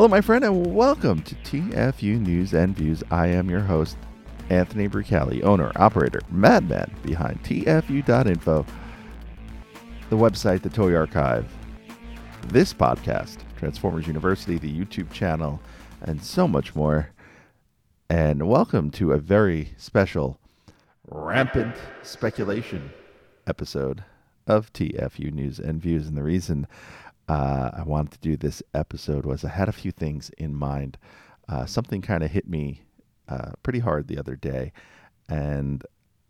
Hello, my friend, and welcome to TFU News and Views. I am your host, Anthony Bricali, owner, operator, madman behind TFU.info, the website, the Toy Archive, this podcast, Transformers University, the YouTube channel, and so much more. And welcome to a very special rampant speculation episode of TFU News and Views. And the reason uh, I wanted to do this episode was I had a few things in mind. Uh, something kind of hit me uh, pretty hard the other day, and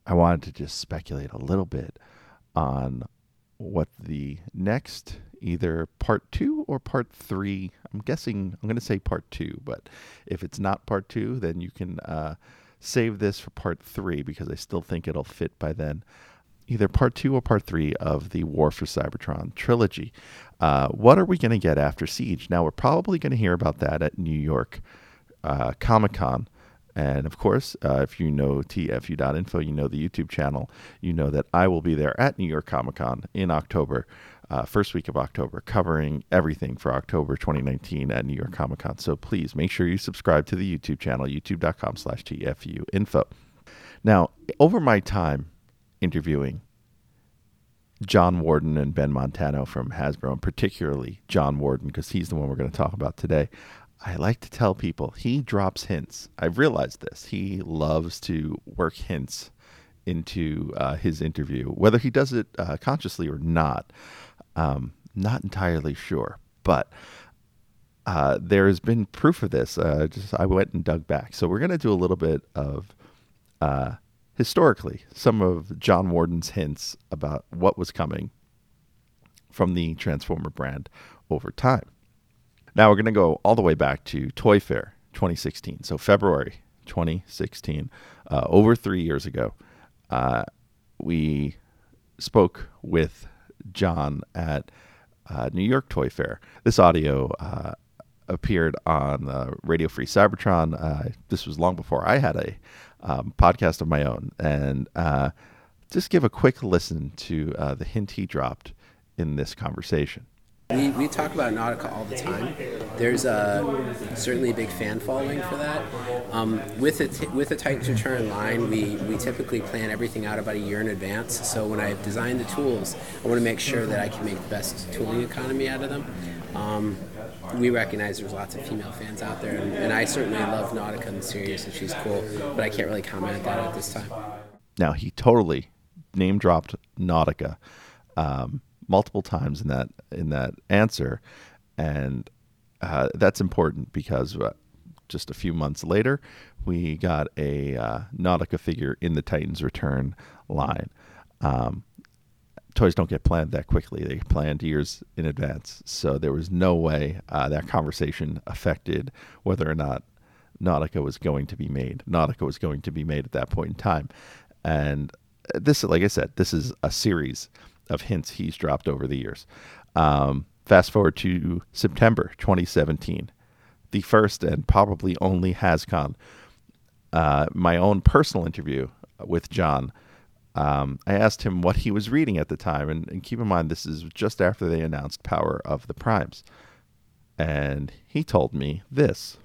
I wanted to just speculate a little bit on what the next either part two or part three. I'm guessing I'm going to say part two, but if it's not part two, then you can uh, save this for part three because I still think it'll fit by then either part two or part three of the War for Cybertron trilogy. Uh, what are we going to get after Siege? Now, we're probably going to hear about that at New York uh, Comic Con. And of course, uh, if you know TFU.info, you know the YouTube channel, you know that I will be there at New York Comic Con in October, uh, first week of October, covering everything for October 2019 at New York Comic Con. So please make sure you subscribe to the YouTube channel, youtube.com slash TFU info. Now, over my time interviewing John Warden and Ben Montano from Hasbro, and particularly John Warden, because he's the one we're going to talk about today. I like to tell people he drops hints. I've realized this. He loves to work hints into uh, his interview, whether he does it uh, consciously or not. Um, not entirely sure, but uh, there has been proof of this. Uh, just I went and dug back, so we're going to do a little bit of uh, historically some of John Warden's hints about what was coming from the Transformer brand over time. Now we're going to go all the way back to Toy Fair 2016. So February 2016, uh, over three years ago, uh, we spoke with John at uh, New York Toy Fair. This audio uh, appeared on Radio Free Cybertron. Uh, this was long before I had a um, podcast of my own, and uh, just give a quick listen to uh, the hint he dropped in this conversation. We, we talk about Nautica all the time. There's a, certainly a big fan following for that. Um, with, a t- with a Titans Return line, we, we typically plan everything out about a year in advance. So when I design the tools, I want to make sure that I can make the best tooling economy out of them. Um, we recognize there's lots of female fans out there, and, and I certainly love Nautica and series, and she's cool, but I can't really comment on that at this time. Now, he totally name dropped Nautica. Um, multiple times in that in that answer, and uh, that's important because uh, just a few months later, we got a uh, Nautica figure in the Titans Return line. Um, toys don't get planned that quickly; they planned years in advance. So there was no way uh, that conversation affected whether or not Nautica was going to be made. Nautica was going to be made at that point in time, and this, like I said, this is a series of hints he's dropped over the years. Um, fast forward to September 2017, the first and probably only HasCon. Uh, my own personal interview with John. Um, I asked him what he was reading at the time, and, and keep in mind this is just after they announced Power of the Primes, and he told me this.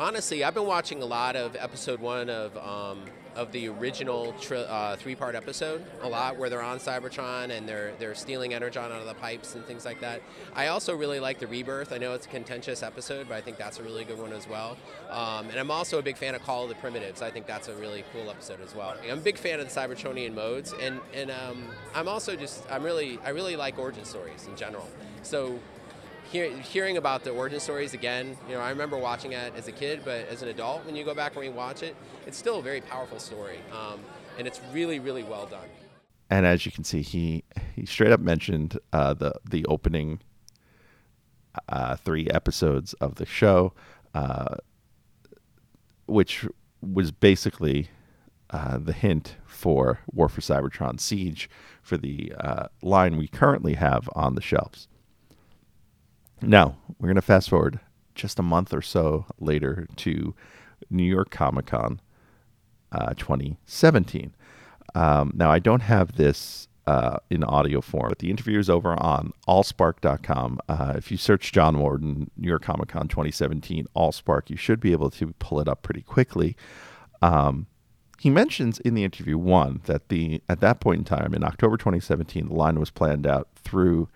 Honestly, I've been watching a lot of episode one of um, of the original uh, three part episode a lot, where they're on Cybertron and they're they're stealing energon out of the pipes and things like that. I also really like the rebirth. I know it's a contentious episode, but I think that's a really good one as well. Um, and I'm also a big fan of Call of the Primitives. I think that's a really cool episode as well. I'm a big fan of the Cybertronian modes, and and um, I'm also just I'm really I really like origin stories in general. So hear, hearing about the origin stories again, you know, I remember watching it as a kid, but as an adult, when you go back and rewatch it, it's still a very powerful story, um, and it's really, really well done. And as you can see, he he straight up mentioned uh, the the opening uh, three episodes of the show, uh, which was basically uh, the hint for War for Cybertron Siege for the uh, line we currently have on the shelves. Now, we're going to fast forward just a month or so later to New York Comic Con uh, 2017. Um, now, I don't have this uh, in audio form. But the interview is over on allspark.com. Uh, if you search John Warden, New York Comic Con 2017, Allspark, you should be able to pull it up pretty quickly. Um, he mentions in the interview one that the at that point in time in October 2017, the line was planned out through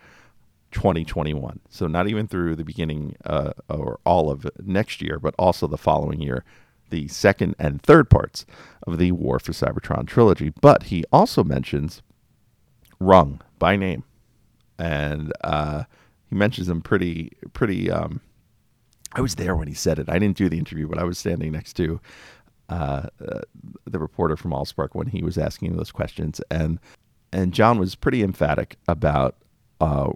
2021. So not even through the beginning uh, or all of next year, but also the following year, the second and third parts of the War for Cybertron trilogy. But he also mentions Rung by name, and uh, he mentions him pretty pretty. Um, I was there when he said it. I didn't do the interview, but I was standing next to uh, uh, the reporter from Allspark when he was asking those questions, and and John was pretty emphatic about uh,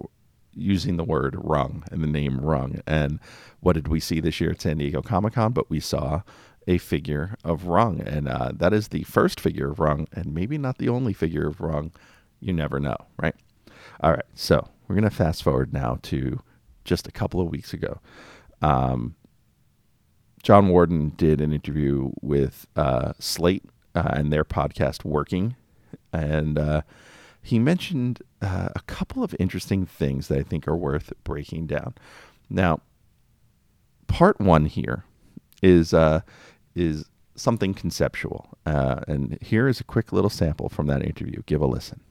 using the word rung and the name rung. And what did we see this year at San Diego Comic Con? But we saw a figure of rung, and uh, that is the first figure of rung, and maybe not the only figure of rung. You never know, right? All right, so we're gonna fast forward now to just a couple of weeks ago. Um, John Warden did an interview with uh, Slate uh, and their podcast Working, and uh, he mentioned uh, a couple of interesting things that I think are worth breaking down. Now, part one here is uh, is something conceptual, uh, and here is a quick little sample from that interview. Give a listen.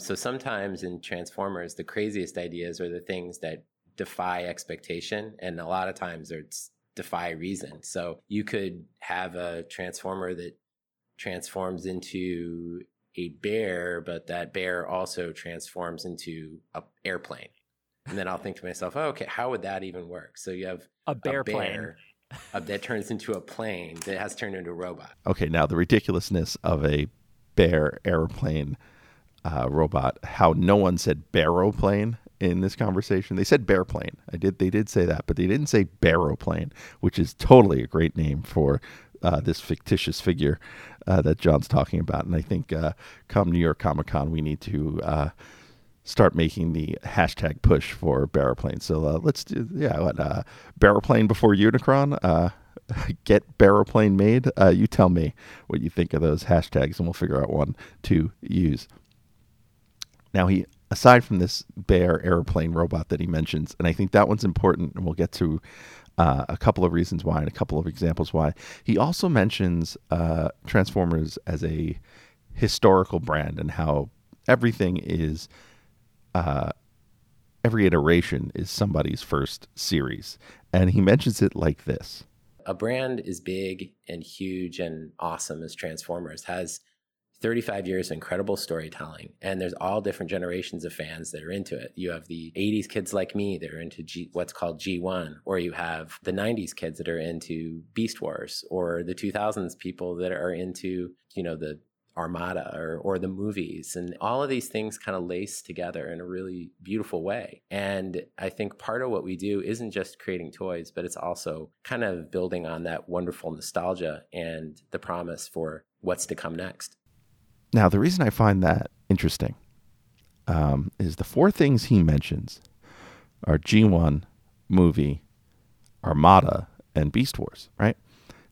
So sometimes in Transformers, the craziest ideas are the things that defy expectation, and a lot of times it's defy reason. So you could have a transformer that transforms into a bear, but that bear also transforms into an airplane. And then I'll think to myself, oh, okay, how would that even work? So you have a bear, a bear plane that turns into a plane that has turned into a robot. Okay, now the ridiculousness of a bear airplane uh, robot. How no one said barrow-plane in this conversation. They said bearplane. I did. They did say that, but they didn't say barrowplane, which is totally a great name for uh, this fictitious figure uh, that John's talking about. And I think uh, come New York Comic Con, we need to uh, start making the hashtag push for Barrowplane. So uh, let's do, yeah, what, Barrowplane before Unicron? Get Barrowplane made? You tell me what you think of those hashtags, and we'll figure out one to use. Now, he aside from this bear airplane robot that he mentions, and I think that one's important, and we'll get to uh, a couple of reasons why and a couple of examples why. He also mentions uh, Transformers as a historical brand and how everything is, uh, every iteration is somebody's first series. And he mentions it like this A brand is big and huge and awesome as Transformers, has 35 years of incredible storytelling and there's all different generations of fans that are into it. You have the 80s kids like me that are into G, what's called g1 or you have the 90s kids that are into beast wars or the 2000s people that are into you know the armada or, or the movies and all of these things kind of lace together in a really beautiful way. And i think part of what we do isn't just creating toys but it's also kind of building on that wonderful nostalgia and the promise for what's to come next now, the reason I find that interesting um, is the four things he mentions are G1, movie, Armada, and Beast Wars, right?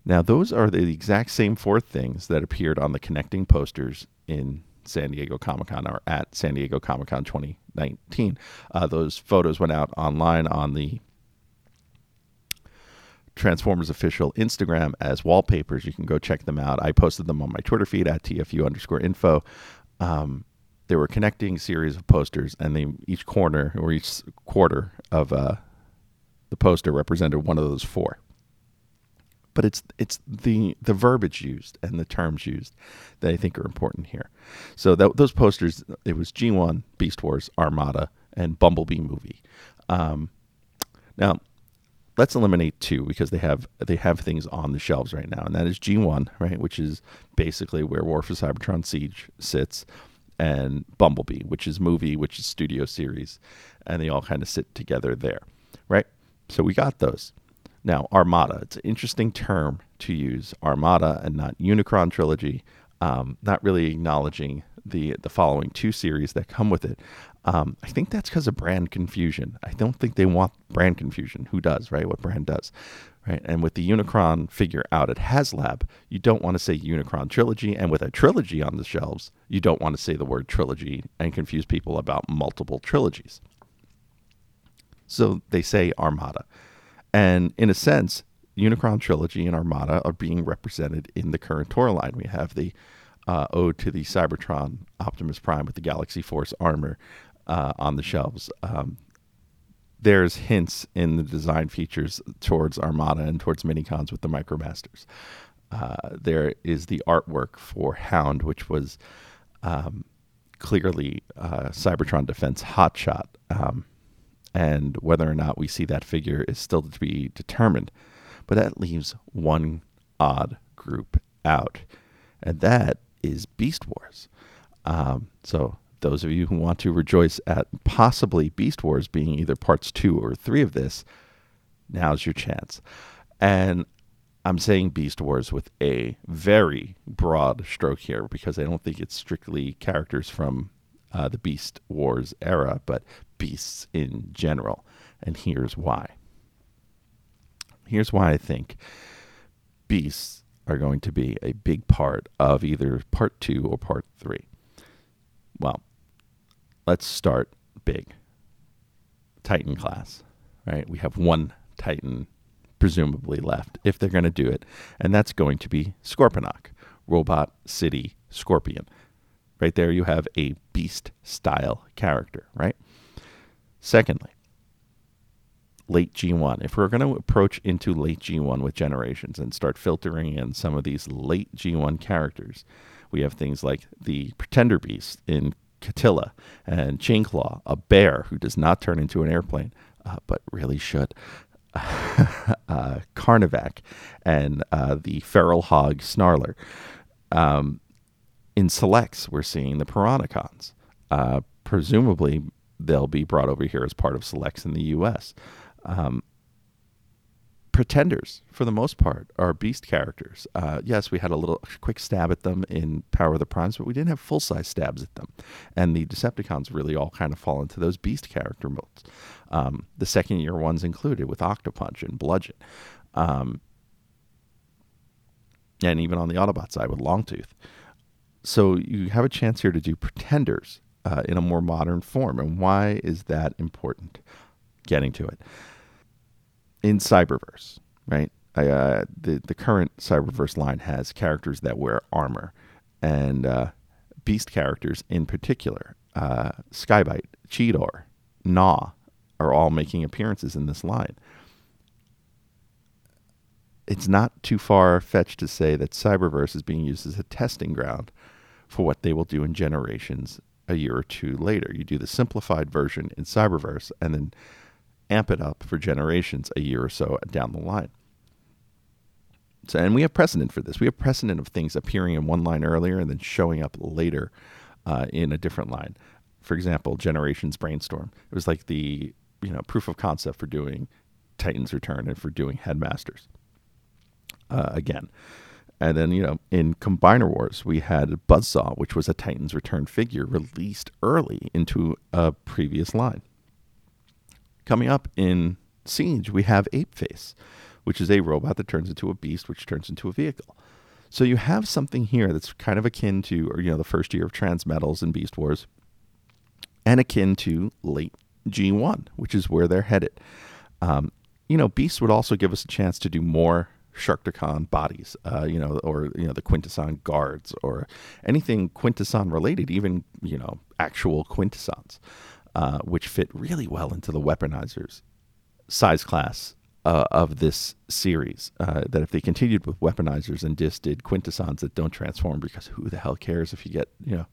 Now, those are the exact same four things that appeared on the connecting posters in San Diego Comic Con or at San Diego Comic Con 2019. Uh, those photos went out online on the Transformers official Instagram as wallpapers. You can go check them out. I posted them on my Twitter feed at TFU underscore info. Um, they were connecting series of posters, and they each corner or each quarter of uh, the poster represented one of those four. But it's it's the the verbiage used and the terms used that I think are important here. So that, those posters, it was G1, Beast Wars, Armada, and Bumblebee movie. Um, now let's eliminate two because they have they have things on the shelves right now, and that is G1, right, which is basically where War for Cybertron Siege sits, and Bumblebee, which is movie, which is studio series, and they all kind of sit together there, right? So we got those. Now Armada, it's an interesting term to use, Armada and not Unicron trilogy. Um, not really acknowledging the the following two series that come with it. Um, I think that's because of brand confusion. I don't think they want brand confusion. Who does, right? What brand does, right? And with the Unicron figure out at HasLab, you don't want to say Unicron trilogy, and with a trilogy on the shelves, you don't want to say the word trilogy and confuse people about multiple trilogies. So they say Armada, and in a sense, Unicron trilogy and Armada are being represented in the current tour line. We have the uh, ode to the Cybertron Optimus Prime with the Galaxy Force armor uh, on the shelves. Um, there's hints in the design features towards Armada and towards Minicons with the Micromasters. Uh, there is the artwork for Hound, which was um, clearly uh, Cybertron Defense Hotshot. Um, and whether or not we see that figure is still to be determined. But that leaves one odd group out, and that is Beast Wars. Um, so those of you who want to rejoice at possibly Beast Wars being either parts two or three of this, now's your chance. And I'm saying Beast Wars with a very broad stroke here because I don't think it's strictly characters from uh, the Beast Wars era, but beasts in general. And here's why. Here's why I think beasts are going to be a big part of either part two or part three. Well, let's start big. Titan class, right? We have one Titan presumably left if they're going to do it, and that's going to be Scorponok, Robot City Scorpion. Right there, you have a beast style character, right? Secondly, late G1. If we're going to approach into late G1 with generations and start filtering in some of these late G1 characters, we have things like the Pretender Beast in Catilla and Chainclaw, a bear who does not turn into an airplane, uh, but really should. uh, Carnivac and uh, the Feral Hog Snarler. Um, in selects, we're seeing the Piranacons. Uh, presumably, they'll be brought over here as part of selects in the U.S. Um, pretenders, for the most part, are beast characters. Uh, yes, we had a little quick stab at them in Power of the Primes, but we didn't have full size stabs at them. And the Decepticons really all kind of fall into those beast character modes. Um, the second year ones included with Octopunch and Bludgeon. Um, and even on the Autobot side with Longtooth. So you have a chance here to do pretenders uh, in a more modern form. And why is that important? Getting to it. In Cyberverse, right? Uh, the, the current Cyberverse line has characters that wear armor and uh, beast characters in particular. Uh, Skybite, Cheetor, Gnaw are all making appearances in this line. It's not too far fetched to say that Cyberverse is being used as a testing ground for what they will do in generations a year or two later. You do the simplified version in Cyberverse and then amp it up for generations a year or so down the line. So, and we have precedent for this. We have precedent of things appearing in one line earlier and then showing up later uh, in a different line. For example, Generations Brainstorm. It was like the you know proof of concept for doing Titan's Return and for doing Headmasters. Uh, again, and then, you know, in Combiner Wars, we had Buzzsaw, which was a Titan's Return figure released early into a previous line. Coming up in Siege, we have Ape Face, which is a robot that turns into a beast, which turns into a vehicle. So you have something here that's kind of akin to, or, you know, the first year of Transmetals and Beast Wars, and akin to late G1, which is where they're headed. Um, you know, Beast would also give us a chance to do more Sharkticon bodies, uh, you know, or you know the Quintesson guards, or anything Quintesson related, even you know actual Quintessons, uh, which fit really well into the weaponizers size class uh, of this series. Uh, that if they continued with weaponizers and just did Quintessons that don't transform, because who the hell cares if you get you know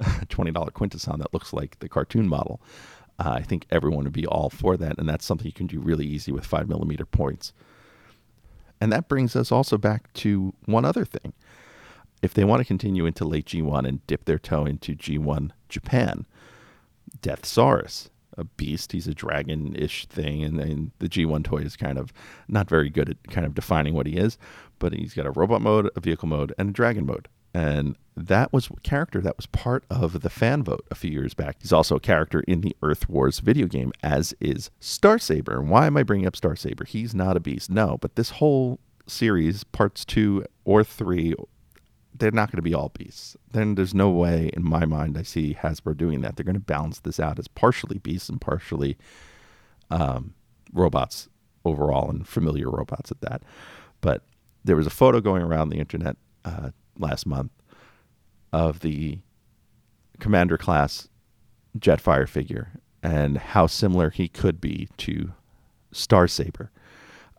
a twenty dollar Quintesson that looks like the cartoon model? Uh, I think everyone would be all for that, and that's something you can do really easy with five millimeter points. And that brings us also back to one other thing. If they want to continue into late G1 and dip their toe into G1 Japan, Deathsaurus, a beast, he's a dragon ish thing, and, and the G1 toy is kind of not very good at kind of defining what he is, but he's got a robot mode, a vehicle mode, and a dragon mode. And that was character that was part of the fan vote a few years back. He's also a character in the Earth Wars video game, as is Starsaber. And why am I bringing up Starsaber? He's not a beast. No, but this whole series, parts two or three, they're not going to be all beasts. Then there's no way, in my mind, I see Hasbro doing that. They're going to balance this out as partially beasts and partially um, robots overall, and familiar robots at that. But there was a photo going around the internet uh, last month of the commander class Jetfire figure and how similar he could be to Star Saber.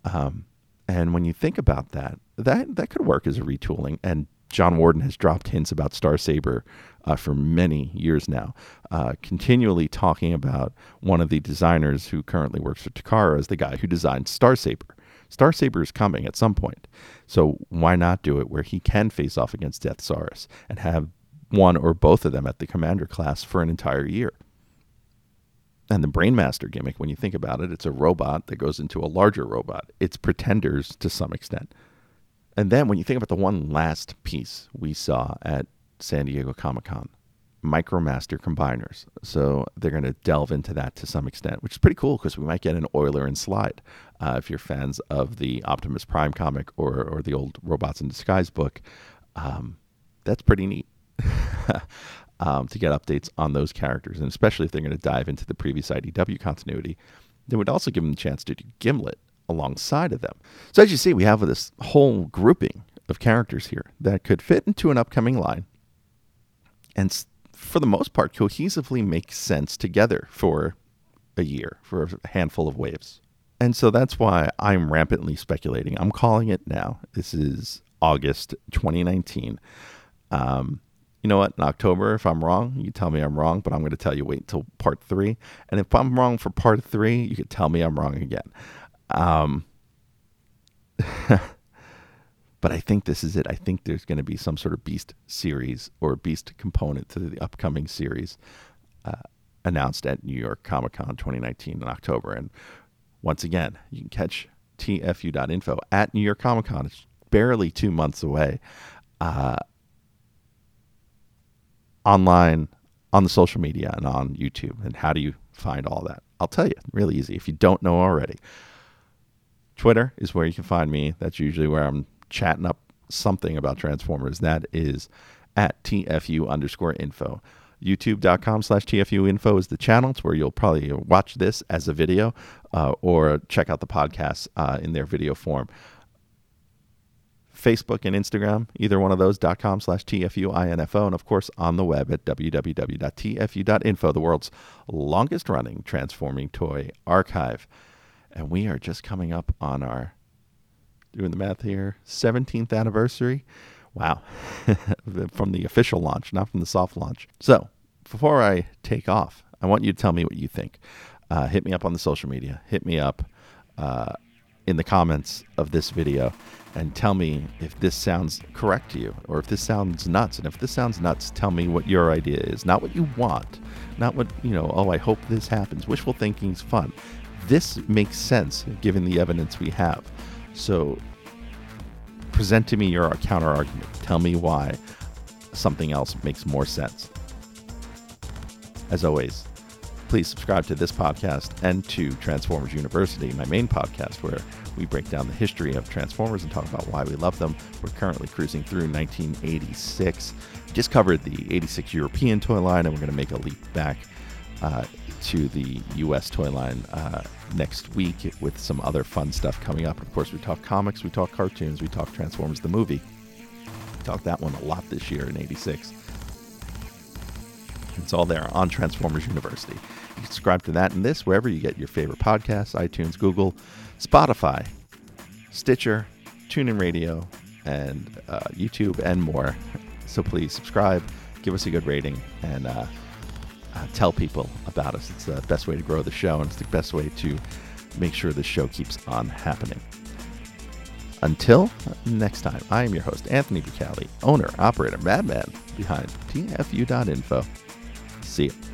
Um, and when you think about that, that that could work as a retooling. And John Warden has dropped hints about Star Saber uh, for many years now, uh, continually talking about one of the designers who currently works for Takara as the guy who designed Star Saber. Star Saber is coming at some point, so why not do it where he can face off against Death Saurus and have one or both of them at the commander class for an entire year? And the Brainmaster gimmick, when you think about it, it's a robot that goes into a larger robot. It's pretenders to some extent. And then when you think about the one last piece we saw at San Diego Comic Con, Micromaster combiners. So they're going to delve into that to some extent, which is pretty cool because we might get an Oiler and Slide. Uh, if you're fans of the Optimus Prime comic or, or the old Robots in Disguise book, um, that's pretty neat um, to get updates on those characters. And especially if they're going to dive into the previous IDW continuity, they would also give them the chance to do Gimlet alongside of them. So as you see, we have this whole grouping of characters here that could fit into an upcoming line and for the most part cohesively make sense together for a year, for a handful of waves. And so that's why I'm rampantly speculating. I'm calling it now. This is August 2019. Um, you know what? In October, if I'm wrong, you tell me I'm wrong, but I'm going to tell you wait until part three. And if I'm wrong for part three, you could tell me I'm wrong again. Um, but I think this is it. I think there's going to be some sort of Beast series or Beast component to the upcoming series uh, announced at New York Comic Con 2019 in October. And once again, you can catch tfu.info at New York Comic Con. It's barely two months away. Uh, online, on the social media, and on YouTube. And how do you find all that? I'll tell you, really easy if you don't know already. Twitter is where you can find me. That's usually where I'm chatting up something about Transformers. That is at TFU underscore info. YouTube.com slash TFU info is the channel. It's where you'll probably watch this as a video uh, or check out the podcast uh, in their video form. Facebook and Instagram, either one of those, dot .com slash TFUINFO, and of course on the web at www.tfu.info, the world's longest running transforming toy archive. And we are just coming up on our, doing the math here, 17th anniversary. Wow. from the official launch, not from the soft launch. So before I take off, I want you to tell me what you think. Uh, hit me up on the social media. Hit me up uh, in the comments of this video and tell me if this sounds correct to you or if this sounds nuts. And if this sounds nuts, tell me what your idea is. Not what you want, not what, you know, oh, I hope this happens. Wishful thinking is fun this makes sense given the evidence we have. So present to me your counter argument. Tell me why something else makes more sense. As always, please subscribe to this podcast and to Transformers University, my main podcast, where we break down the history of Transformers and talk about why we love them. We're currently cruising through 1986. just covered the 86 European toy line, and we're going to make a leap back uh, to the U.S. toy line uh, next week with some other fun stuff coming up. Of course, we talk comics, we talk cartoons, we talk Transformers the movie. We talked that one a lot this year in '86. It's all there on Transformers University. You can subscribe to that and this wherever you get your favorite podcasts iTunes, Google, Spotify, Stitcher, TuneIn Radio, and uh, YouTube, and more. So please subscribe, give us a good rating, and uh, uh, tell people about us. It's the best way to grow the show, and it's the best way to make sure the show keeps on happening. Until next time, I am your host, Anthony Bucali, owner, operator, madman behind TFU.info. See you.